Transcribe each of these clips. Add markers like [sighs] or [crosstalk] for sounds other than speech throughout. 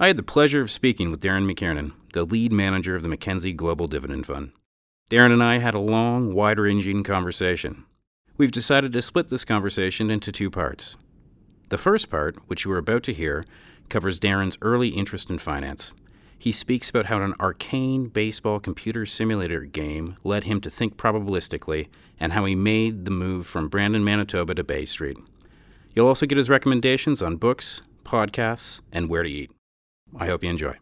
I had the pleasure of speaking with Darren McKiernan, the lead manager of the Mackenzie Global Dividend Fund. Darren and I had a long, wide ranging conversation. We've decided to split this conversation into two parts. The first part, which you are about to hear, covers Darren's early interest in finance. He speaks about how an arcane baseball computer simulator game led him to think probabilistically and how he made the move from Brandon, Manitoba to Bay Street. You'll also get his recommendations on books, podcasts, and where to eat. I hope you enjoy.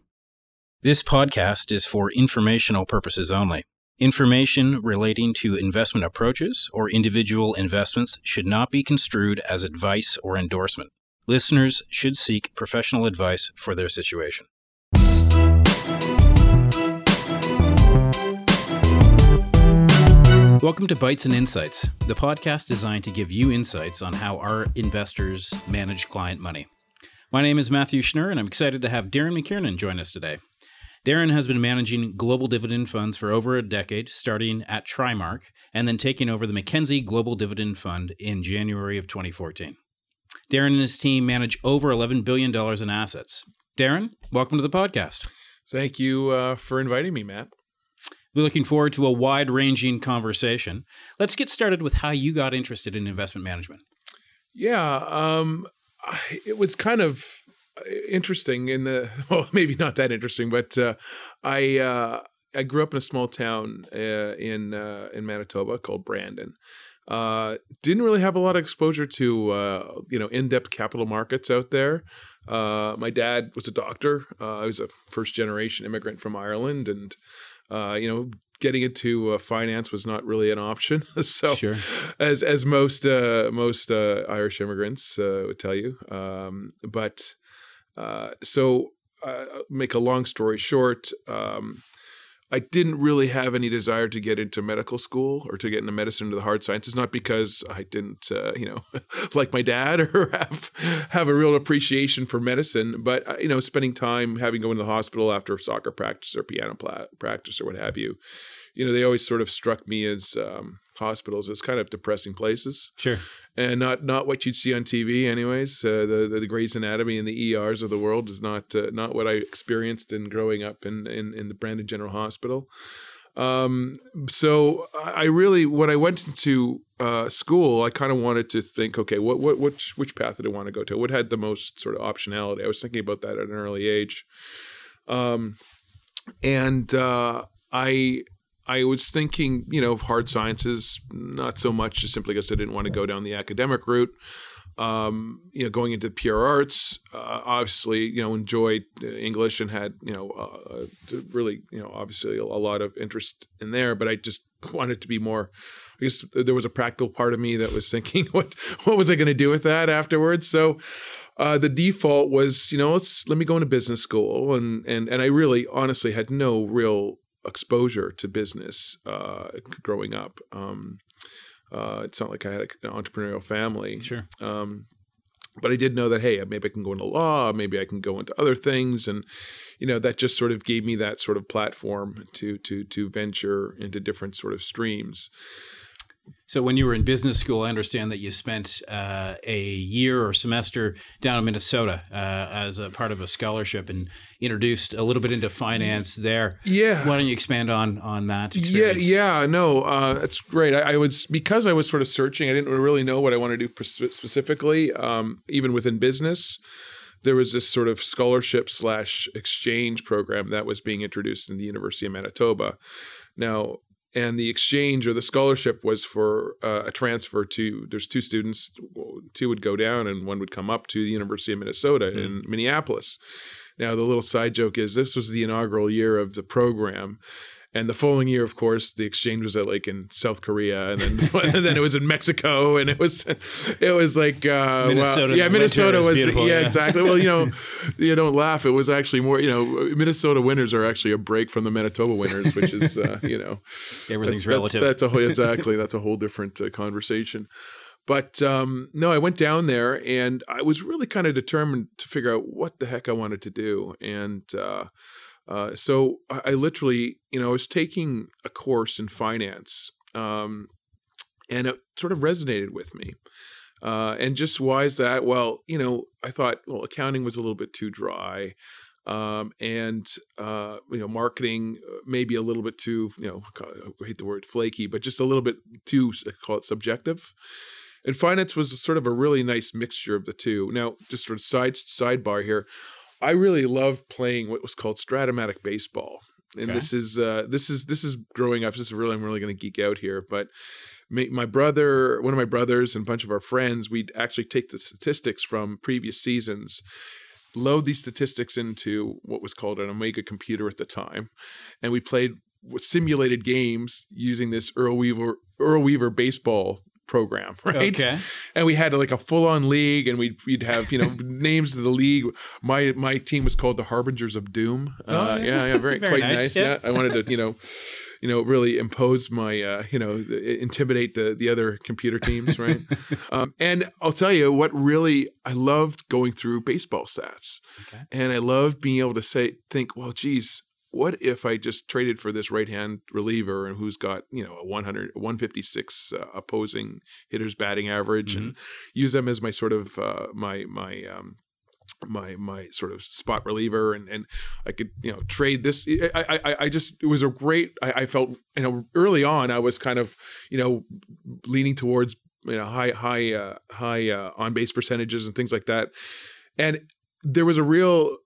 This podcast is for informational purposes only. Information relating to investment approaches or individual investments should not be construed as advice or endorsement. Listeners should seek professional advice for their situation. Welcome to Bites and Insights, the podcast designed to give you insights on how our investors manage client money. My name is Matthew Schnurr, and I'm excited to have Darren McKiernan join us today. Darren has been managing global dividend funds for over a decade, starting at Trimark and then taking over the Mackenzie Global Dividend Fund in January of 2014. Darren and his team manage over $11 billion in assets. Darren, welcome to the podcast. Thank you uh, for inviting me, Matt. We're looking forward to a wide ranging conversation. Let's get started with how you got interested in investment management. Yeah, um, it was kind of uh, interesting in the [laughs] well, maybe not that interesting, but uh, I uh, I grew up in a small town uh, in uh, in Manitoba called Brandon. Uh, didn't really have a lot of exposure to you know in depth capital markets out there. my dad was a doctor. I was a first generation immigrant from Ireland, and you know getting into uh, finance was not really an option. [laughs] so, sure. as as most uh, most uh, Irish immigrants uh, would tell you, um, but uh, so uh, make a long story short. Um, I didn't really have any desire to get into medical school or to get into medicine or the hard sciences. Not because I didn't, you know, [laughs] like my dad [laughs] or have have a real appreciation for medicine, but you know, spending time having go into the hospital after soccer practice or piano pla- practice or what have you, you know, they always sort of struck me as um, hospitals as kind of depressing places. Sure. And not not what you'd see on TV, anyways. Uh, the, the, the Grey's Anatomy and the ERs of the world is not uh, not what I experienced in growing up in in, in the Brandon General Hospital. Um, so I really, when I went into uh, school, I kind of wanted to think, okay, what, what, which, which path did I want to go to? What had the most sort of optionality? I was thinking about that at an early age. Um, and uh, I I was thinking, you know, of hard sciences, not so much just simply because I didn't want to go down the academic route. Um, you know, going into pure arts, uh, obviously, you know, enjoyed English and had, you know, uh, really, you know, obviously a, a, lot of interest in there. But I just [laughs] wanted to be more. I guess there was a practical part of me that was thinking, [laughs] what what was I going to do with that afterwards? So. Uh, the default was, you know, let's let me go into business school, and and and I really, honestly, had no real exposure to business uh, growing up. Um, uh, it's not like I had an entrepreneurial family. Sure. Um, but I did know that hey, maybe I can go into law, maybe I can go into other things, and you know that just sort of gave me that sort of platform to to to venture into different sort of streams. So, when you were in business school, I understand that you spent uh, a year or semester down in Minnesota uh, as a part of a scholarship and introduced a little bit into finance there. Yeah. Why don't you expand on on that? Experience? Yeah, yeah, no, uh, that's great. I, I, was because I was sort of searching. I didn't really know what I wanted to do specifically, um, even within business. There was this sort of scholarship slash exchange program that was being introduced in the University of Manitoba. Now, and the exchange or the scholarship was for uh, a transfer to there's two students two would go down and one would come up to the university of minnesota mm. in minneapolis now the little side joke is this was the inaugural year of the program and the following year, of course, the exchange was at like in South Korea, and then [laughs] and then it was in Mexico, and it was it was like uh, Minnesota. Well, yeah, Minnesota was yeah, yeah, exactly. Well, you know, [laughs] you don't laugh. It was actually more. You know, Minnesota winters are actually a break from the Manitoba winters, which is uh, [laughs] you know, everything's that's, relative. That's, that's a whole exactly. That's a whole different uh, conversation. But um, no, I went down there and I was really kind of determined to figure out what the heck I wanted to do. And uh, uh, so I, I, literally, you know, I was taking a course in finance, um, and it sort of resonated with me. Uh, and just why is that? Well, you know, I thought, well, accounting was a little bit too dry. um, and uh, you know marketing uh, maybe a little bit too you know I hate the word flaky, but just a little bit too I call it subjective. And finance was sort of a really nice mixture of the two. Now, just sort of side sidebar here, I really love playing what was called Strat-O-Matic baseball, and Okay. this is uh, this is this is growing up. This is really I'm really going to geek out here, but my, my brother, one of my brothers, and a bunch of our friends, we'd actually take the statistics from previous seasons, load these statistics into what was called an Amiga computer at the time, and we played simulated games using this Earl Weaver Earl Weaver baseball program, [laughs] right? Okay. and we had like a full on league, and we'd we'd have you know [laughs] names of the league. My my team was called the Harbingers of Doom. Oh, uh, yeah. yeah, yeah, very, [laughs] Very quite nice, nice. yeah. Yeah. I wanted to you know. You know, really impose my, uh, you know, intimidate the the other computer teams, right? um, and I'll tell you what really I loved going through baseball stats, Okay. and I loved being able to say, think, well, geez, what if I just traded for this right hand reliever and who's got you know a 100 156 uh, opposing hitters batting average and use them as my sort of uh, my my um, my my sort of spot reliever and and I could you know trade this I I, I just it was a great I, I felt you know early on I was kind of you know leaning towards you know high high uh, high uh, on base percentages and things like that. And there was a real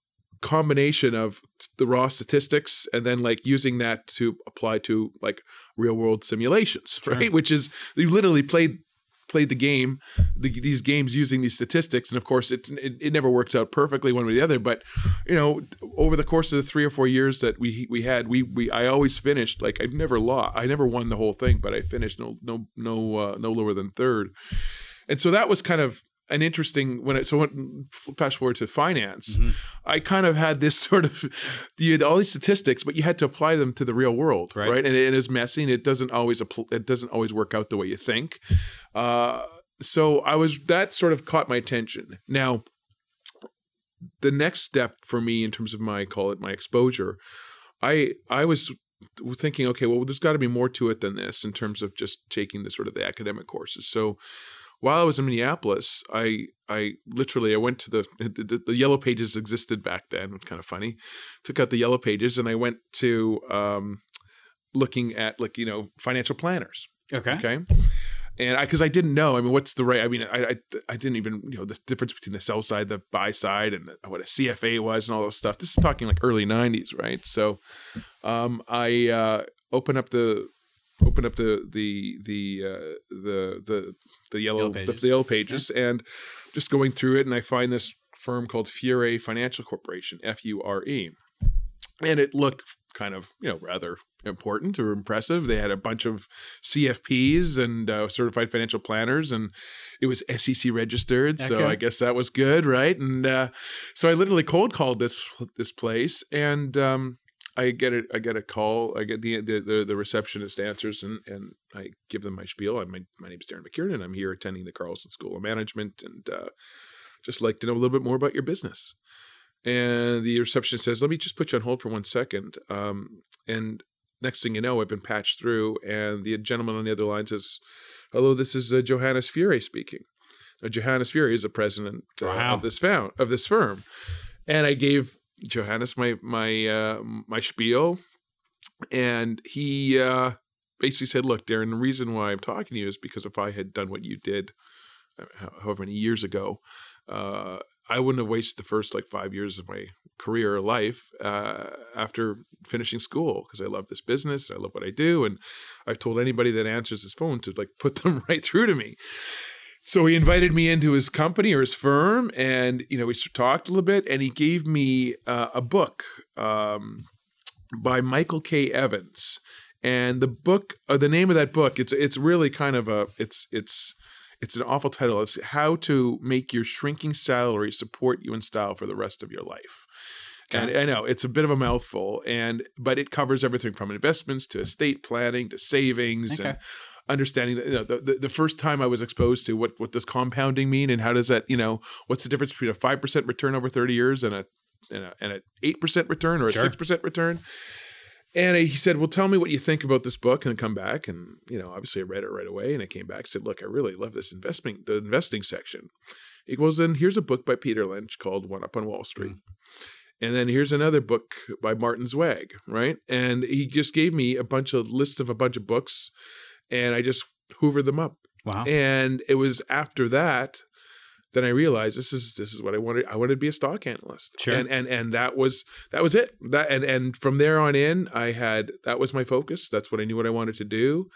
combination of the raw statistics and then like using that to apply to like real world simulations [laughs] right? Which is you literally played played the game the, these games using these statistics and of course it, it it never works out perfectly one way or the other but you know over the course of the 3 or 4 years that we we had we we I always finished like I've never lost I never won the whole thing but I finished no no no uh, no lower than third. And so that was kind of an interesting when I so when, fast forward to finance, Mm-hmm. I kind of had this [laughs] sort of you had all these statistics, but you had to apply them to the real world, Right. right? And it is messy, and it doesn't always it doesn't always work out the way you think. Uh, so I was that sort of caught my attention. Now, the next step for me in terms of my call it my exposure, I I was thinking, okay, well, there's got to be more to it than this in terms of just taking the sort of the academic courses. So while I was in Minneapolis, I I literally I went to the [laughs] the, the, yellow pages existed back then. Kind of funny. Took out the yellow pages and I went to um, looking at like you know financial planners. Okay. Okay. And I, because I didn't know, I mean, what's the right? I mean, I, I, I didn't even, you know, the difference between the sell side, the buy side, and the, what a CFA was, and all this stuff. This is talking like early '90s, right? So, um, I uh, open up the, open up the the the uh, the the the yellow, Yellow the, pages. the yellow pages, and just going through it, and I find this firm called Fure Financial Corporation, F U R E, and it looked kind of you know rather important or impressive. They had a bunch of CFPs and uh, certified financial planners, and it was SEC registered. So I guess that was good, right? And uh, so I literally cold called this this place, and um, I get it. I get a call. I get the the, the, the receptionist answers, and and I give them my spiel. I'm, my my name's Darren McKiernan. I'm here attending the Carlson School of Management, and uh, just like to know a little bit more about your business. And the receptionist says, "Let me just put you on hold for one second. Um, and next thing you know, I've been patched through, and the gentleman on the other line says, "Hello, this is uh, Johannes Fure speaking." Now, Johannes Fure is the president uh, Wow. of this found of this firm, and I gave Johannes my my uh, my spiel, and he uh, basically said, "Look, Darren, the reason why I'm talking to you is because if I had done what you did, uh, however many years ago, uh, I wouldn't have wasted the first like five years of my career or life uh, after finishing school because I love this business, I love what I do, and I've told anybody that answers his phone to like put them [laughs] right through to me." So he invited me into his company or his firm, and you know we talked a little bit, and he gave me uh, a book um, by Michael K. Evans, and the book, uh, the name of that book, it's it's really kind of a it's it's it's an awful title. It's how to make your shrinking salary support you in style for the rest of your life. And I know it's a bit of a mouthful, and but it covers everything from investments to estate planning to savings Okay. and understanding that you know, the, the the first time I was exposed to what what does compounding mean and how does that you know what's the difference between a five percent return over thirty years and a and a and a eight percent return or a Sure. six percent return. And he said, "Well, tell me what you think about this book, and come back." And you know, obviously, I read it right away, and I came back. Said, "Look, I really love this investment, the investing section." He goes, "Then here's a book by Peter Lynch called One Up on Wall Street." Mm. And then here's another book by Martin Zweig, right? And he just gave me a bunch of list of a bunch of books, and I just hoovered them up. Wow. And it was after that then I realized this is this is what I wanted. I wanted to be a stock analyst. Sure. And and and that was that was it. That and and from there on in, I had that was my focus. That's what I knew what I wanted to do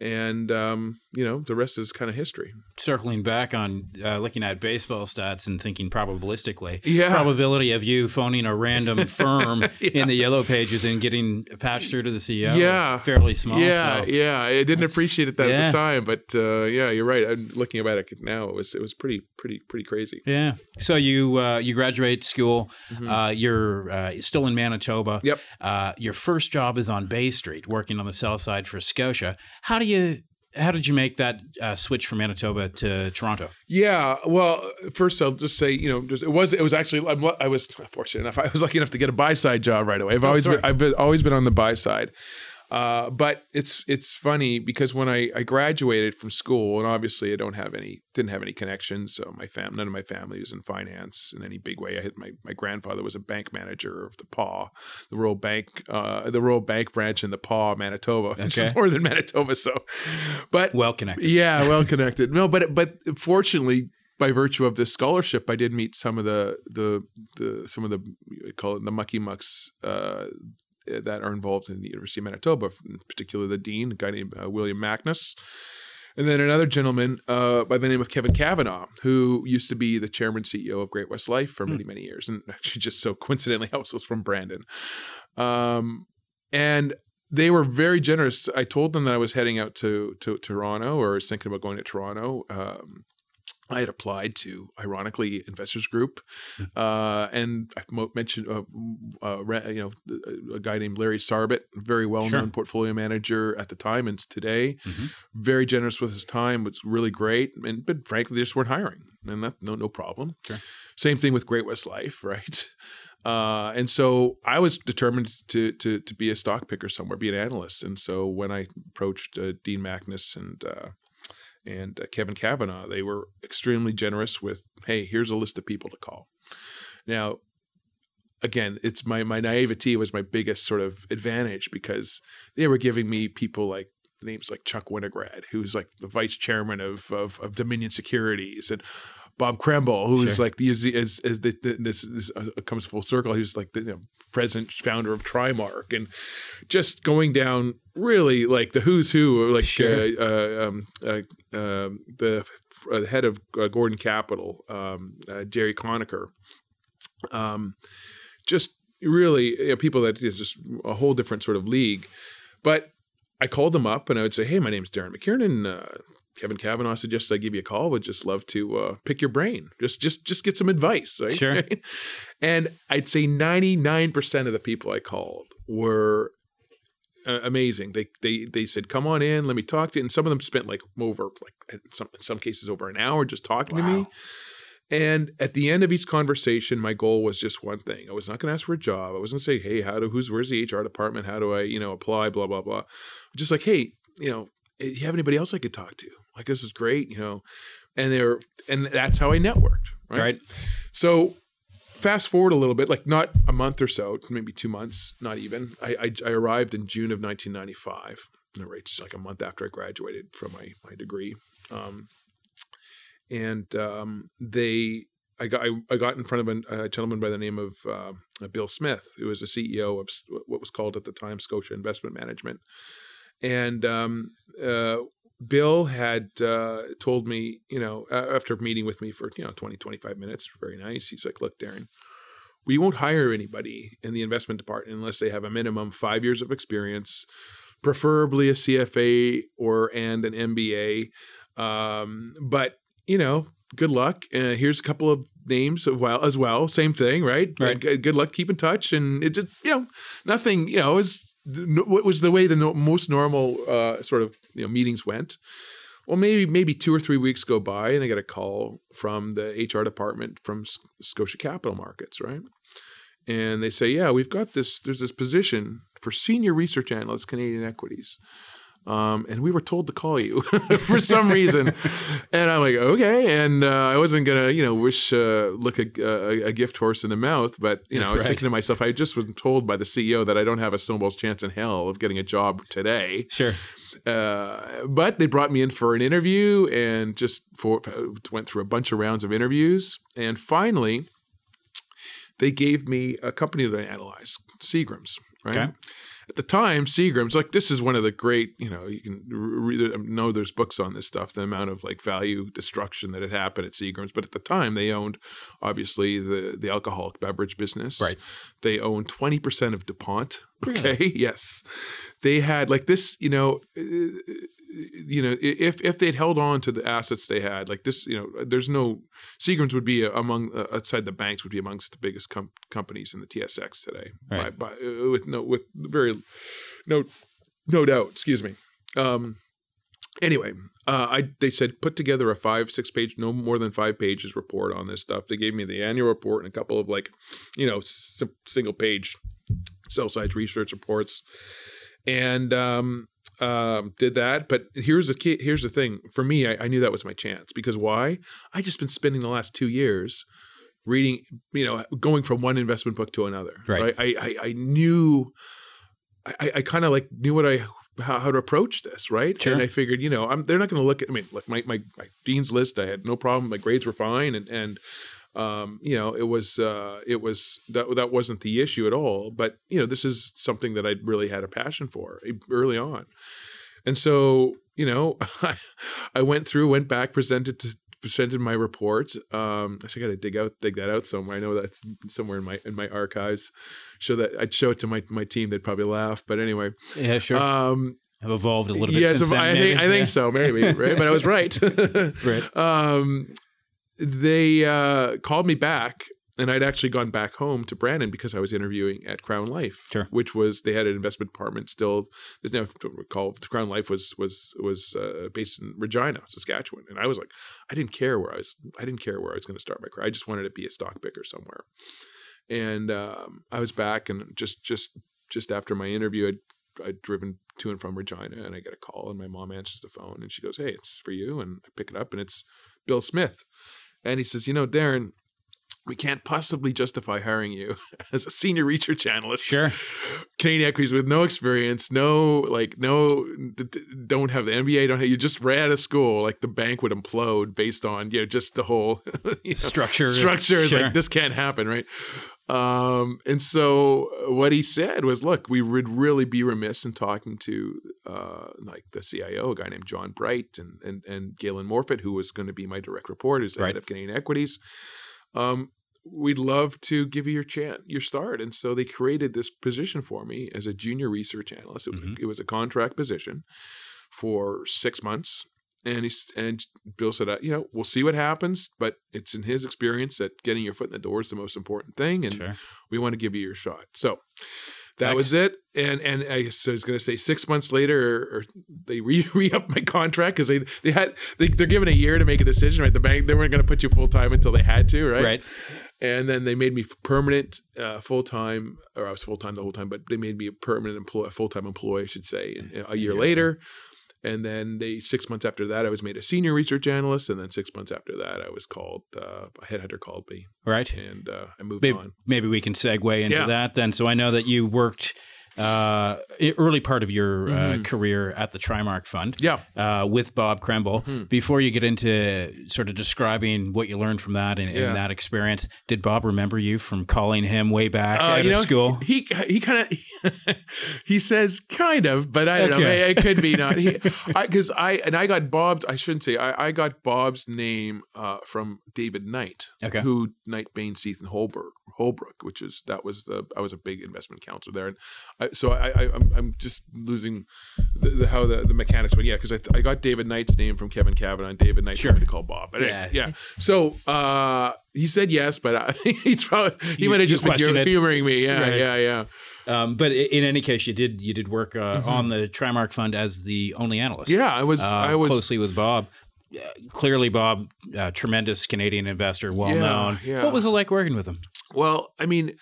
and um, you know the rest is kind of history. Circling back on uh, looking at baseball stats and thinking probabilistically, Yeah. probability of you phoning a random [laughs] firm in the yellow pages and getting patched through to the CEO Yeah. is fairly small. yeah, so. yeah. I didn't appreciate it that yeah. at the time, but uh, yeah, you're right. I'm looking about it now. It was it was pretty pretty pretty crazy. Yeah. So you uh, you graduate school. Uh, you're uh, still in Manitoba. Mm-hmm. Yep. Uh, your first job is on Bay Street, working on the south side for Scotia. How do you? How did you make that uh, switch from Manitoba to Toronto? Yeah, well, first I'll just say, you know, just, it was it was actually I'm, I was fortunate enough. I was lucky enough to get a buy side job right away. I've always sorry. been, I've been, always been on the buy side. Uh, but it's it's funny because when I, I graduated from school, and obviously I don't have any didn't have any connections. So my fam none of my family was in finance in any big way. I had my my grandfather was a bank manager of the Pas, the Royal Bank, uh, the Royal Bank branch in the Pas, Manitoba, which [laughs] Okay. is northern Manitoba. So, but Well connected. yeah, well connected. No, but but fortunately, by virtue of this scholarship, I did meet some of the the the some of the call it the mucky mucks uh, that are involved in the University of Manitoba, in particular the dean, a guy named uh, William Magnus. And then another gentleman uh, by the name of Kevin Kavanagh, who used to be the chairman CEO of Great West Life for many, many years. And [laughs] actually, just so coincidentally, [laughs] also was from Brandon. Um, and they were very generous. I told them that I was heading out to to Toronto or was thinking about going to Toronto. Um, I had applied to, ironically, Investors Group, uh, and I mo- mentioned, uh, uh, you know, a guy named Larry Sarbit, very well-known Sure. portfolio manager at the time and today. Mhm. Very generous with his time. Was really great, and but frankly, they just weren't hiring, and that no no problem. Sure. Same thing with Great West Life, [laughs] right? Uh, and so I was determined to to to be a stock picker somewhere, be an analyst. And so when I approached uh, Dean Magnus and uh, and uh, Kevin Kavanagh, they were extremely generous with, "Hey, here's a list of people to call." Now, again, it's my my naivety was my biggest sort of advantage because they were giving me people like names like Chuck Winograd, who's like the vice chairman of of, of Dominion Securities, and Bob Krembil, who is Sure. like the as, the, the, this, this uh, comes full circle. He was like the you know, president founder of Trimark, and just going down really like the who's who, like Sure. uh, uh, um, uh, um the uh, head of uh, Gordon Capital, um, uh, Jerry Conacher. Um, just really you know, people that is just a whole different sort of league. But I called them up and I would say, "Hey, my name's Darren McKiernan. Uh, Kevin Kavanagh suggested I give you a call. Would just love to uh, pick your brain. Just just just get some advice, right? Sure. [laughs] and I'd say ninety nine percent of the people I called were uh, amazing. They they they said, "Come on in, let me talk to you." And some of them spent like over like some in some cases over an hour just talking to me. And at the end of each conversation, my goal was just one thing. I was not going to ask for a job. I wasn't going to say, "Hey, how do who's where's the HR department? How do I you know apply?" Blah blah blah. Just like, "Hey, you know, you have anybody else I could talk to? Like this is great, you know." And they're and that's how I networked, right? Right. So fast forward a little bit, like not a month or so, maybe two months, not even. I I, I arrived in June of 1995. Right, like a month after I graduated from my my degree. Um, and um, they I got I, I got in front of a, a gentleman by the name of uh, Bill Smith, who was the CEO of what was called at the time Scotia Investment Management, and um, uh, Bill had uh, told me, you know, after meeting with me for you know 20 25 minutes, very nice. He's like, "Look, Darren, we won't hire anybody in the investment department unless they have a minimum five years of experience, preferably a CFA or and an MBA. Um, but you know, good luck. Uh, here's a couple of names of well as well. Same thing, right? Right. Good, good luck. Keep in touch, and it just you know nothing. You know, is what was the way the no, most normal uh, sort of you know meetings went. Well, maybe maybe two or three weeks go by, and I get a call from the HR department from Scotia Capital Markets, right? And they say, "Yeah, we've got this. There's this position for senior research analyst, Canadian equities. Um, and we were told to call you [laughs] for some reason. and I'm like, okay. And uh, I wasn't gonna, you know, wish uh, look a, a, a, gift horse in the mouth, but you know, I was right. thinking to myself, I just was told by the CEO that I don't have a snowball's chance in hell of getting a job today. Sure. Uh, but they brought me in for an interview and just for went through a bunch of rounds of interviews, and finally, they gave me a company that I analyzed, Seagram's, right? Okay at the time, Seagram's like this is one of the great, you know, you can re- know there's books on this stuff, the amount of like value destruction that had happened at Seagram's. But at the time, they owned obviously the the alcoholic beverage business. Right. They owned twenty percent of Dupont. Hmm. Okay. Really? [laughs] yes. They had like this, you know you know, if if they'd held on to the assets they had, like this, you know, there's no Seagram's would be among uh, outside the banks would be amongst the biggest com- companies in the TSX today, right. by, by, uh, with no with very no no doubt. Excuse me. Um, anyway, uh, I they said put together a five six page, no more than five pages report on this stuff. They gave me the annual report and a couple of like, you know, s- single page sell side research reports, and um, um, did that. But here's the key, here's the thing. For me, I, I, knew that was my chance because why? I just been spending the last two years reading, you know, going from one investment book to another. Right. right? I, I, I knew, I, I kind of like knew what I how, how, to approach this, right? Sure. And I figured, you know, I'm, they're not going to look at. I mean, like my, my my dean's list, I had no problem. My grades were fine, and and um, you know, it was uh, it was that that wasn't the issue at all. But you know, this is something that I really had a passion for eh, early on, and so you know, I, [laughs] I went through, went back, presented to presented my report. Um, I got to dig out, dig that out somewhere. I know that's somewhere in my in my archives. Show that I'd show it to my my team. They'd probably laugh, but anyway. Yeah, sure. Um, have evolved a little bit. Yeah, since then, I maybe. think I think so, maybe right. But I was right. [laughs] right. [laughs] Um, they uh, called me back and I'd actually gone back home to Brandon because I was interviewing at Crown Life, sure. which was they had an investment department still. There's no don't recall Crown Life was was was uh, based in Regina, Saskatchewan, and I was like, I didn't care where I was. I didn't care where I was going to start my career. I just wanted to be a stock picker somewhere. And um, I was back, and just just just after my interview, I'd I'd driven to and from Regina, and I get a call, and my mom answers the phone, and she goes, "Hey, it's for you," and I pick it up, and it's Bill Smith. And he says, You know, Darren, we can't possibly justify hiring you [laughs] as a senior research analyst. Sure. Canadian equities with no experience, no, like, no, don't have the MBA, don't have, you just ran out of school. Like the bank would implode based on, you know, just the whole [laughs] you know, structure. Structure is sure. like, this can't happen, right? Um, and so what he said was, look, we would really be remiss in talking to uh, like the CIO, a guy named John Bright, and and and Galen Morfitt, who was going to be my direct report, who's the right. head of Canadian Equities. Um, we'd love to give you your chance, your start. And so they created this position for me as a junior research analyst. It, mm-hmm. it was a contract position for six months and he's and Bill said, uh, you know, we'll see what happens, but it's in his experience that getting your foot in the door is the most important thing, and sure. we want to give you your shot. So that Thanks. was it. And and I, so I was going to say six months later, or, or they re [laughs] re up my contract because they they had they, they're given a year to make a decision. Right, the bank they weren't going to put you full time until they had to. Right. Right. And then they made me permanent, uh, full time, or I was full time the whole time, but they made me a permanent employee, full time employee, I should say. And a year yeah. later, and then they six months after that, I was made a senior research analyst, and then six months after that, I was called uh, a headhunter called me. Right, and uh, I moved maybe, on. Maybe we can segue into yeah. that then. So I know that you worked uh, early part of your uh, mm-hmm. career at the Trimark Fund. Yeah. Uh, with Bob Krembil. Mm-hmm. Before you get into sort of describing what you learned from that and, yeah. and, that experience, did Bob remember you from calling him way back uh, out of know, school? He he kind of [laughs] he says kind of, but I don't okay. know. It, it could be not. Because [laughs] I, I, and I got Bob's. I shouldn't say I, I got Bob's name uh, from David Knight, okay. who Knight Bain Seath and Holbrook Holbrook, which is that was the I was a big investment counselor there, and I, so I, I I'm, I'm just losing the, the, how the, the mechanics went. Yeah, because I, I got David Knight's name from Kevin Kavanagh, and David Knight sure. to call Bob. But yeah, yeah. So uh, he said yes, but I, [laughs] he's probably he you, might have just been humoring me. Yeah, right. yeah, yeah. Um, but in any case, you did you did work uh, mm-hmm. on the Trimark Fund as the only analyst. Yeah, I was. Uh, I was closely with Bob. Uh, clearly, Bob, uh, tremendous Canadian investor, well yeah, known. Yeah. What was it like working with him? Well, I mean,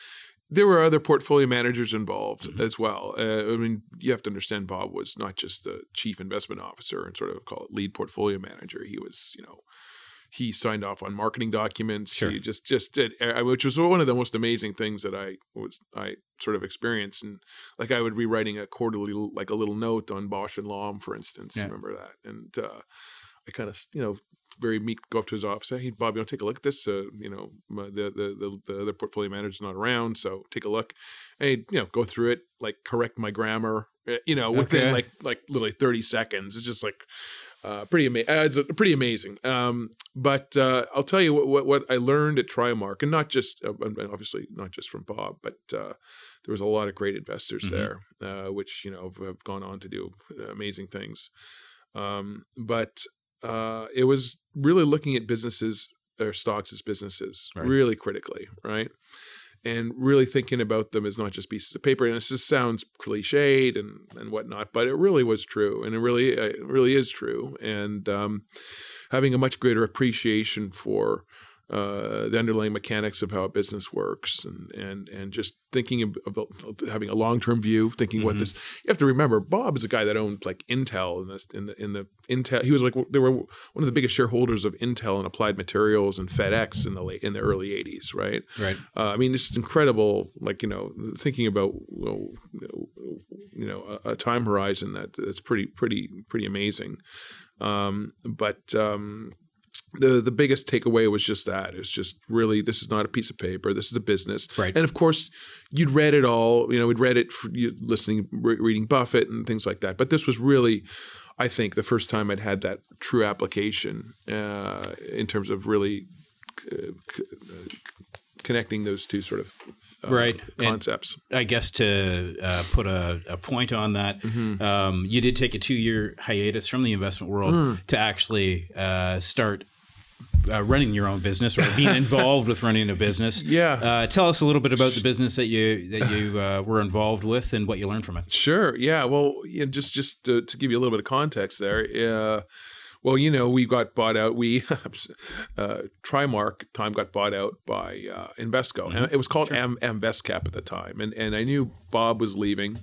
there were other portfolio managers involved mm-hmm. as well. Uh, I mean, you have to understand Bob was not just the chief investment officer and sort of call it lead portfolio manager. He was, you know, he signed off on marketing documents. Sure. He just just did, uh, which was one of the most amazing things that I was I sort of experienced. And like I would be writing a quarterly, like a little note on Bausch and Lomb, for instance. Yeah. Remember that? And uh, I kind of you know very meek go up to his office. Hey, Bob, you want to take a look at this? Uh, you know, the, the the the other portfolio manager's not around, so take a look. Hey, you know, go through it, like correct my grammar. Eh, you know, within okay. like like literally thirty seconds. It's just like uh, pretty amazing. Uh, it's pretty amazing. Um, but uh, I'll tell you what, what, what I learned at Trimark, and not just uh, obviously not just from Bob, but uh, there was a lot of great investors mm-hmm. there, uh, which you know have gone on to do amazing things. Um, but it was really looking at businesses or stocks as businesses right. really critically, right? and really thinking about them as not just pieces of paper. And this just sounds cliched and and whatnot, but it really was true, and it really uh, it really is true. And um, having a much greater appreciation for uh, the underlying mechanics of how a business works and and and just thinking about having a long term view, thinking mm-hmm. what this. You have to remember, Bob is a guy that owned like Intel in the in the in the Intel. He was like they were one of the biggest shareholders of Intel and Applied Materials and FedEx in the late in the early '80s, right? Right. Uh, I mean, it's incredible. Like you know, thinking about you know a, a time horizon that that's pretty pretty pretty amazing. Um, but um, the the biggest takeaway was just that it's just really this is not a piece of paper this is a business right and of course you'd read it all you know we'd read it for, you, listening re- reading buffett and things like that but this was really i think the first time i'd had that true application uh, in terms of really uh, c- connecting those two sort of uh, right concepts. And I guess to uh, put a, a, point on that, mm-hmm. um, you did take a two year hiatus from the investment world mm. to actually uh, start uh, running your own business or being [laughs] involved with running a business. Yeah. Uh, tell us a little bit about the business that you that you uh, were involved with and what you learned from it. Sure. Yeah. Well, yeah, just just to, to, give you a little bit of context there. Uh, well, you know, we got bought out. We [laughs] uh, Trimark time got bought out by uh, Invesco. Mm-hmm. It was called sure. Am Amvestcap at the time, and and I knew Bob was leaving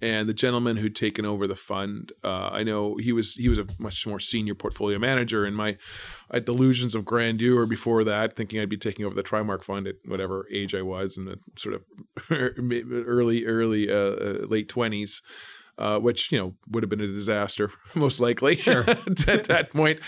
and the gentleman who'd taken over the fund, uh, I know he was he was a much more senior portfolio manager, and my delusions of grandeur before that, thinking I'd be taking over the Trimark fund at whatever age I was in the sort of [laughs] early early uh, uh late twenties uh, which you know would have been a disaster [laughs] most likely sure. [laughs] at that point.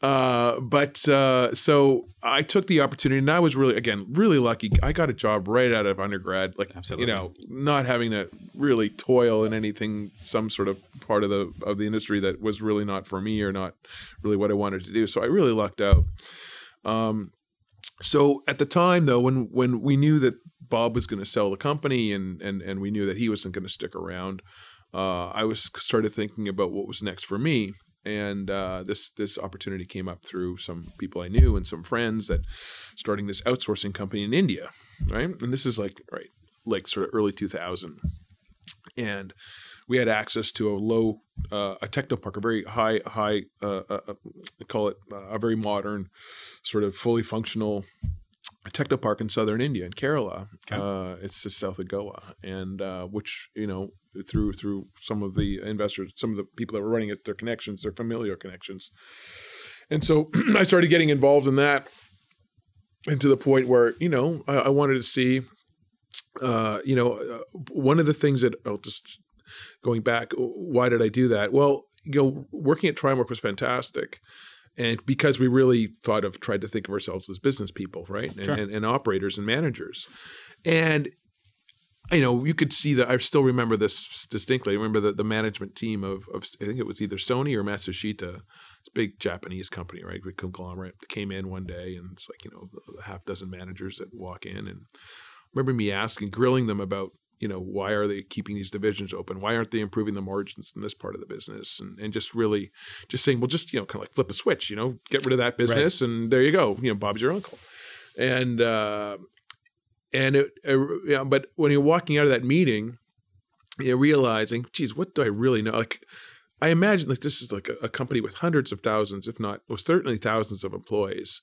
Uh, but uh, so I took the opportunity, and I was really again really lucky. I got a job right out of undergrad, like Absolutely. you know, not having to really toil in anything, some sort of part of the of the industry that was really not for me or not really what I wanted to do. So I really lucked out. Um, so at the time, though, when when we knew that Bob was going to sell the company and and and we knew that he wasn't going to stick around, uh, I was started thinking about what was next for me, and uh, this this opportunity came up through some people I knew and some friends that starting this outsourcing company in India, right? And this is like right like sort of early 2000, and we had access to a low uh, a technopark, a very high high uh, uh, uh call it a very modern, sort of fully functional a technopark in southern India in Kerala. Okay. Uh, it's just south of Goa, and uh, which you know through through some of the investors, some of the people that were running it, their connections, their familiar connections, and so [clears throat] I started getting involved in that, and to the point where you know I, I wanted to see, uh, you know, uh, one of the things that I'll just going back, why did I do that? Well, you know, working at Trimark was fantastic and because we really thought of tried to think of ourselves as business people right and, sure. and, and, operators and managers and you know you could see that i still remember this distinctly i remember that the management team of, of i think it was either sony or matsushita it's a big japanese company right big conglomerate came in one day and it's like you know a half dozen managers that walk in and remember me asking grilling them about you know, why are they keeping these divisions open? Why aren't they improving the margins in this part of the business? And, and just really just saying, well, just, you know, kind of like flip a switch, you know, get rid of that business right. and there you go. You know, Bob's your uncle. And, uh, and it, uh, know, but when you're walking out of that meeting, you're realizing, geez, what do I really know? Like, I imagine like this is like a, a company with hundreds of thousands, if not, well, certainly thousands of employees.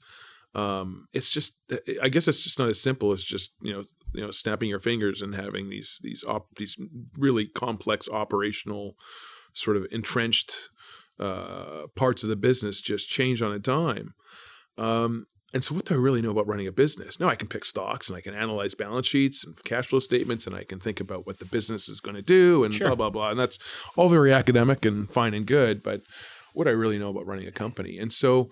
um, it's just I guess it's just not as simple as just you know you know snapping your fingers and having these these op- these really complex operational sort of entrenched uh, parts of the business just change on a dime. Um, and so, what do I really know about running a business? No, I can pick stocks and I can analyze balance sheets and cash flow statements, and I can think about what the business is going to do and Sure. blah blah blah. And that's all very academic and fine and good. But what do I really know about running a company? And so,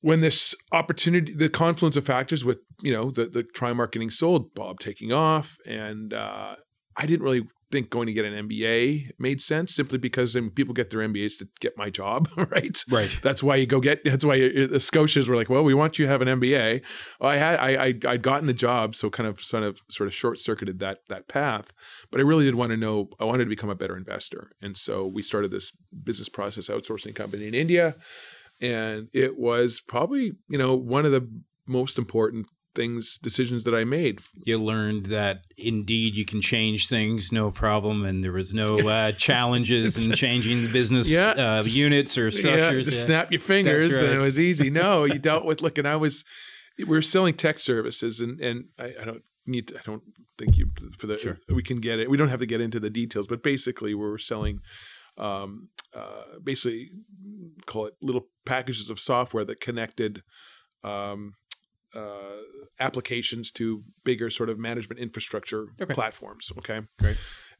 when this opportunity, the confluence of factors with you know the the try marketing sold, Bob taking off, and uh, I didn't really think going to get an MBA made sense simply because I mean, people get their MBAs to get my job, [laughs] right? Right. That's why you go get. That's why you, the Scotias were like, "Well, we want you to have an MBA." Well, I had I, I I'd gotten the job, so kind of sort of sort of short circuited that that path. But I really did want to know. I wanted to become a better investor, and so we started this business process outsourcing company in India, and it was probably you know one of the most important things decisions that I made. You learned that indeed you can change things, no problem, and there was no uh, [laughs] challenges in changing the business Yeah, uh, just- units or structures. Yeah, just yeah. snap your fingers That's and it was easy. No, you [laughs] dealt with look, and I was we were selling tech services and and I, I don't need to, I don't think you for the Sure. we can get it. We don't have to get into the details, but basically we were selling um uh basically call it little packages of software that connected um uh, applications to bigger sort of management infrastructure Okay. platforms. Okay, Great.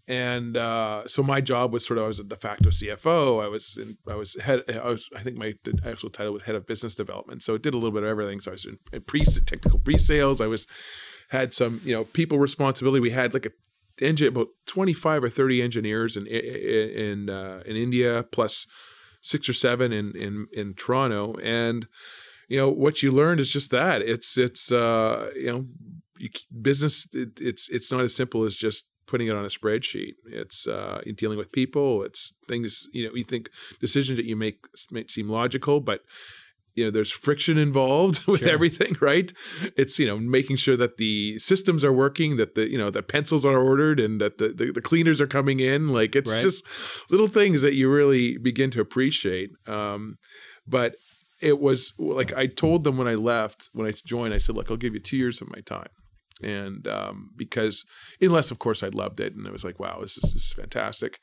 and uh, so my job was sort of I was a de facto CFO. I was in, I was head. I was I think my actual title was head of business development. So it did a little bit of everything. So I was in, in pre technical pre sales. I was had some you know people responsibility. We had like a engine about twenty five or thirty engineers in in uh, in India plus six or seven in in in Toronto and you know what you learned is just that. It's it's uh you know you, business it, it's it's not as simple as just putting it on a spreadsheet. It's uh you're dealing with people. It's things you know you think decisions that you make might seem logical but you know there's friction involved [laughs] with Sure. everything right? It's you know making sure that the systems are working that the you know the pencils are ordered and that the the, the cleaners are coming in. Like it's Right. just little things that you really begin to appreciate. Um but it was like I told them when I left, when I joined, I said, "Look, I'll give you two years of my time," and um, because unless, of course, I loved it, and it was like, "Wow, this is this is fantastic."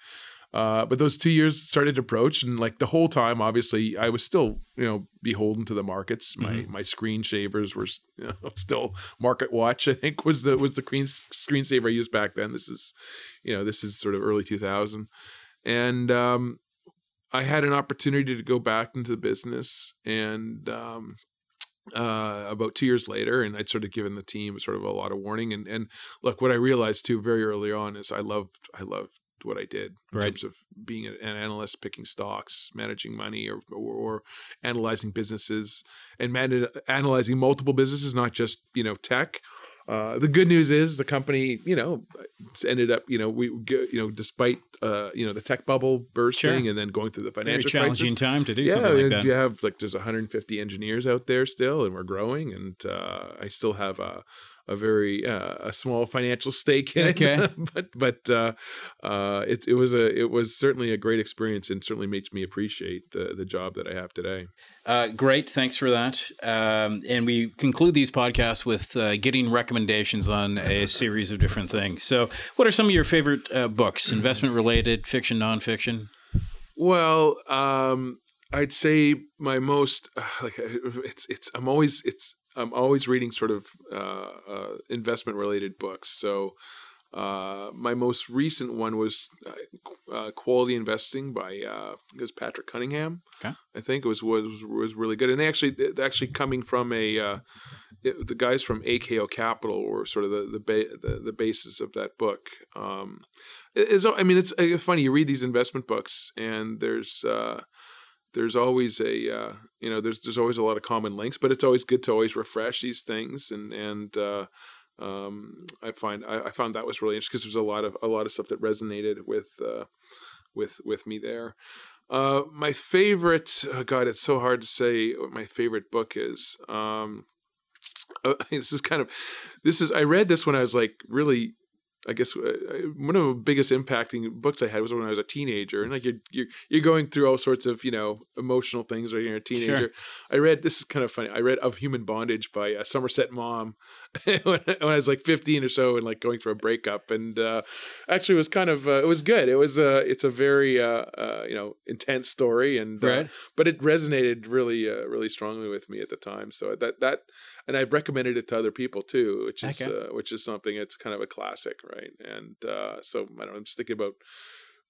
Uh, but those two years started to approach, and like the whole time, obviously, I was still, you know, beholden to the markets. My my screen shavers were you know, [laughs] still Market Watch. I think was the was the screen screensaver I used back then. This is, you know, this is sort of early two thousand, and um, I had an opportunity to go back into the business, and um, uh, about two years later, and I'd sort of given the team sort of a lot of warning. And and look, what I realized too very early on is I loved I loved what I did in Right. terms of being an analyst, picking stocks, managing money, or or, or analyzing businesses and man- analyzing multiple businesses, not just you know tech. Uh, the good news is the company, you know, it's ended up, you know, we, you know, despite, uh, you know, the tech bubble bursting Sure. and then going through the Very financial challenging crisis. time to do Yeah, something like that. you have like there's 150 engineers out there still, and we're growing, and uh, I still have a a very uh, a small financial stake in Okay. it, [laughs] but but uh, uh, it it was a it was certainly a great experience, and certainly makes me appreciate the the job that I have today. Uh, great, thanks for that. Um, and we conclude these podcasts with uh, getting recommendations on a [laughs] series of different things. So, what are some of your favorite uh, books, investment related, fiction, nonfiction? Well, um, I'd say my most [sighs] like it's it's I'm always it's I'm always reading sort of uh, uh, investment related books. So uh, my most recent one was uh, uh, Quality Investing by uh, it was Patrick Cunningham. Okay. I think it was was was really good, and they actually they actually coming from a uh, it- the guys from AKO Capital were sort of the the ba- the, the basis of that book. Um, it's, I mean, it's funny. You read these investment books, and there's uh, there's always a uh, you know there's there's always a lot of common links, but it's always good to always refresh these things. And and uh, um, I find I, I found that was really interesting because there's a lot of a lot of stuff that resonated with uh, with with me there. Uh, my favorite, oh God, it's so hard to say what my favorite book is. Um, uh, [laughs] this is kind of, this is, I read this when I was like really I guess uh, one of the biggest impacting books I had was when I was a teenager, and like you're you're, you're going through all sorts of you know emotional things when you're a teenager. Sure. I read this is kind of funny. I read Of Human Bondage by uh, Somerset Maugham [laughs] when, I was like 15 or so, and like going through a breakup, and uh, actually it was kind of uh, it was good. It was uh, it's a very uh, uh, you know intense story, and right. but it resonated really really strongly with me at the time. So that that and I've recommended it to other people too, which is okay. which is something. It's kind of a classic, right? And uh, so I don't know, I'm just thinking about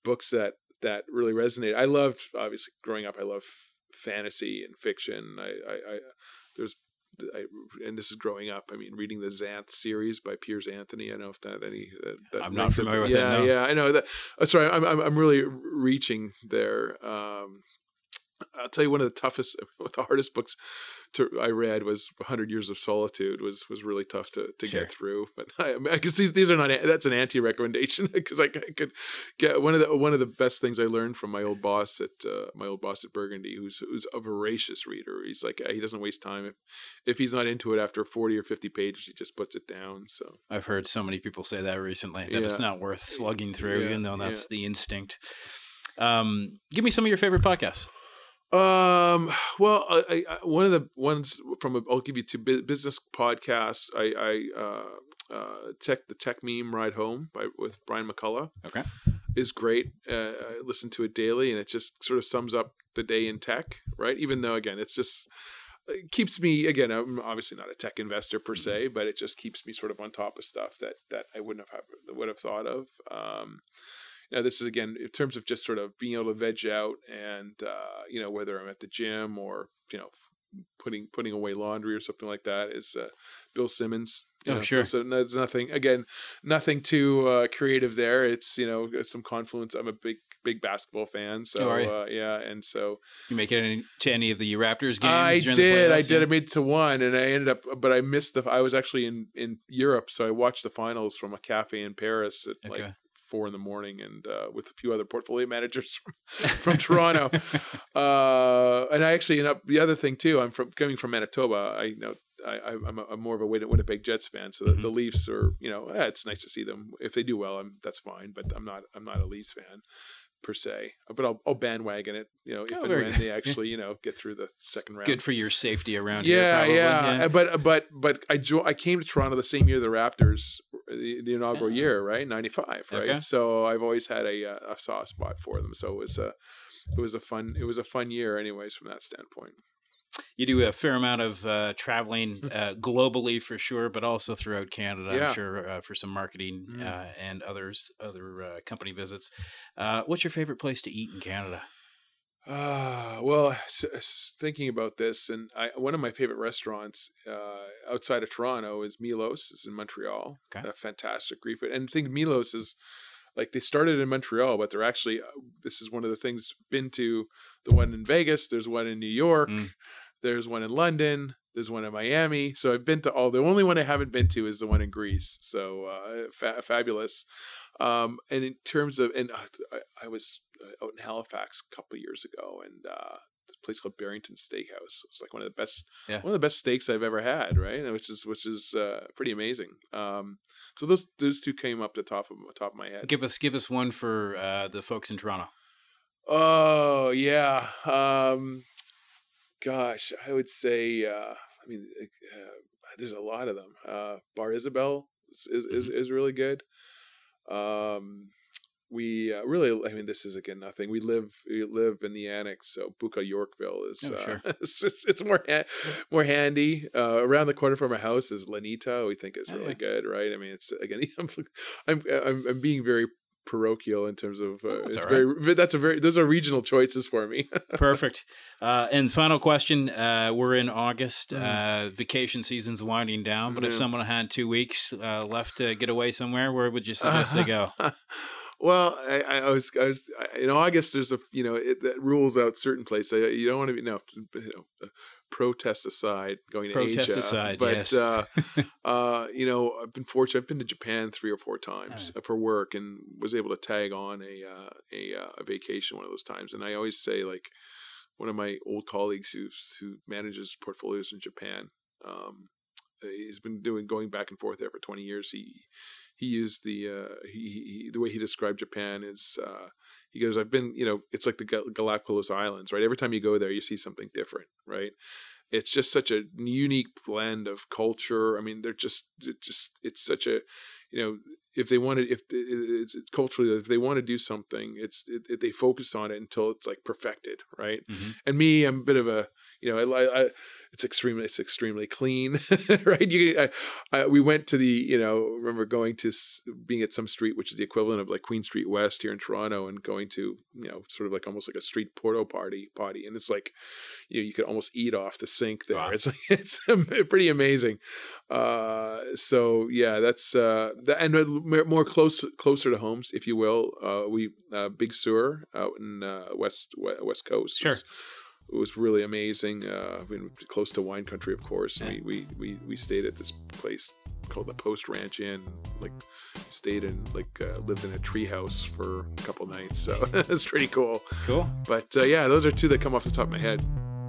books that that really resonate. I loved obviously growing up. I love fantasy and fiction. I, I, I there's I, and this is growing up. I mean, reading the Xanth series by Piers Anthony. I know if that any. That, that I'm not familiar with yeah, it. No. Yeah, I know that. Uh, sorry, I'm, I'm I'm really reaching there. Um, I'll tell you one of the toughest, [laughs] the hardest books to, I read was Hundred Years of Solitude was was really tough to, to sure. get through. But [laughs] I, I guess these these are not that's an anti recommendation because [laughs] I, I, could get one of the one of the best things I learned from my old boss at uh, my old boss at Burgundy, who's who's a voracious reader. He's like he doesn't waste time if if he's not into it after forty or fifty pages, he just puts it down. So I've heard so many people say that recently that yeah. it's not worth slugging through, yeah, even though that's yeah. the instinct. Um, give me some of your favorite podcasts. Um. Well, I, I, one of the ones from a, I'll give you two business podcasts. I, I uh, uh, tech the Techmeme ride home by with Brian McCullough. Okay, is great. Uh, I listen to it daily, and it just sort of sums up the day in tech. Right, even though again, it's just it keeps me again. I'm obviously not a tech investor per se, but it just keeps me sort of on top of stuff that that I wouldn't have would have thought of. Um, you know, this is again in terms of just sort of being able to veg out and uh, you know whether I'm at the gym or you know putting putting away laundry or something like that is uh, Bill Simmons. Oh, know, sure. So there's nothing again, nothing too uh, creative there. It's you know some confluence. I'm a big big basketball fan, so oh, uh, yeah, and so you make it any, to any of the Raptors games? I did, I did. I made to one, and I ended up, but I missed the. I was actually in in Europe, so I watched the finals from a cafe in Paris at okay. like four in the morning and uh, with a few other portfolio [laughs] managers from, [laughs] from Toronto. Uh, and I actually end up the other thing too. I'm from coming from Manitoba. I you know I, am more of a Winnipeg Jets fan, so the, mm-hmm. the Leafs are you know eh, it's nice to see them if they do well. I'm, that's fine, but I'm not I'm not a Leafs fan per se, but I'll, I'll bandwagon it. You know, if oh, and when good. they [laughs] actually you know get through the second round. Good for your safety around yeah, here. Yeah, yeah. Uh, but but but I jo- I came to Toronto the same year the Raptors uh, the, the inaugural yeah. year, right? Ninety five, right? Okay. So I've always had a uh, a soft spot for them. So it was a it was a fun it was a fun year, anyways, from that standpoint you do a fair amount of uh, traveling [laughs] uh, globally for sure, but also throughout Canada. Yeah. I'm sure uh, for some marketing mm. and others, other uh, company visits. Uh, what's your favorite place to eat in Canada? Uh, well, thinking about this, and I, one of my favorite restaurants outside of Toronto is Milos. It's in Montreal. Okay. A fantastic Greek food, and I think Milos is like they started in Montreal, but they're actually this is one of the things. Been to the one in Vegas. There's one in New York. Mm there's one in London. There's one in Miami. So I've been to all. The only one I haven't been to is the one in Greece. So uh, fa- fabulous. Um, and in terms of, and uh, I, I, was uh, out in Halifax a couple years ago, and uh, this place called Barrington Steakhouse. It's like one of the best, yeah. one of the best steaks I've ever had. Right, which is which is uh, pretty amazing. Um, so those those two came up the top of top of my head. Give us give us one for uh, the folks in Toronto. Oh yeah. Um, gosh, I would say, uh, I mean, uh, there's a lot of them. Uh, Bar Isabel is, is, is, mm-hmm. is really good. Um, we uh, really, I mean, this is again nothing. We live we live in the annex, so Buca Yorkville is oh, sure. uh, [laughs] it's, it's, it's, more ha- more handy. Uh, around the corner from our house is Lanita. We think is oh, really yeah. good, right? I mean, it's again, [laughs] I'm I'm, I'm being very parochial in terms of uh, it's very that's a very those are regional choices for me [laughs] perfect uh, and final question uh, we're in august mm. vacation season's winding down but yeah. if someone had two weeks uh, left to get away somewhere where would you [laughs] suggest they go well I, I, was i was in august there's a you know it, that rules out certain places you don't want to be no you know protest aside, going to protest Asia, aside, but yes. uh, [laughs] uh, you know, I've been fortunate. I've been to Japan three or four times uh, for work, and was able to tag on a uh, a, uh, a vacation one of those times. And I always say, like, one of my old colleagues who who manages portfolios in Japan, um, he's been doing going back and forth there for twenty years. He he used the uh, he, he, the way he described Japan is uh, he goes, I've been, you know, it's like the Gal- Galapagos Islands, right? Every time you go there, you see something different, right? It's just such a unique blend of culture. I mean, they're just, it just, it's such a, you know, if they want to, if it's culturally, if they want to do something, it's it, it, they focus on it until it's like perfected, right? Mm-hmm. And me, I'm a bit of a, you know, I, I it's extremely it's extremely clean [laughs] right? You I, I, we went to the you know remember going to being at some street which is the equivalent of like queen street west here in toronto and going to you know sort of like almost like a street porto party party, and it's like you know you could almost eat off the sink there. Wow. it's like [laughs] it's [laughs] pretty amazing. Uh so yeah that's uh that, and more close closer to homes if you will uh we uh Big Sur out in uh west west coast sure it was really amazing. Uh, been close to wine country, of course. We, we, we, we stayed at this place called the Post Ranch Inn. Like, stayed in, like, uh, lived in a treehouse for a couple nights. So [laughs] it's pretty cool. Cool. But uh, yeah, those are two that come off the top of my head.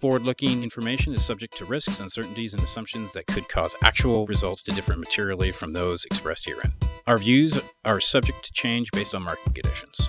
Forward looking information is subject to risks, uncertainties, and assumptions that could cause actual results to differ materially from those expressed herein. Our views are subject to change based on market conditions.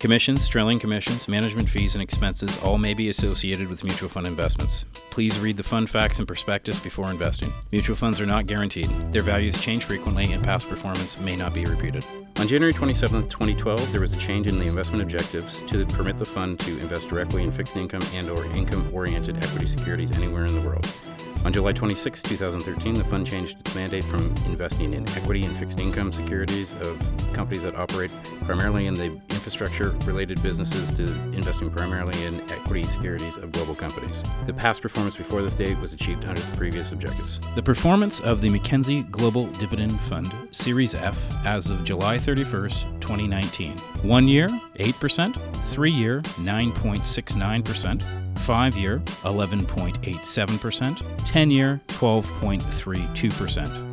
Commissions, trailing commissions, management fees, and expenses all may be associated with mutual fund investments. Please read the fund facts and prospectus before investing. Mutual funds are not guaranteed. Their values change frequently, and past performance may not be repeated. On January 27, 2012, there was a change in the investment objectives to permit the fund to invest directly in fixed income and or income-oriented equity securities anywhere in the world. On July 26, 2013, the fund changed its mandate from investing in equity and fixed income securities of companies that operate primarily in the infrastructure related businesses to investing primarily in equity securities of global companies. The past performance before this date was achieved under the previous objectives. The performance of the Mackenzie Global Dividend Fund Series F as of July 31st, 2019. One year, 8%, three year, 9.69%. 5 year 11.87%, 10 year 12.32%.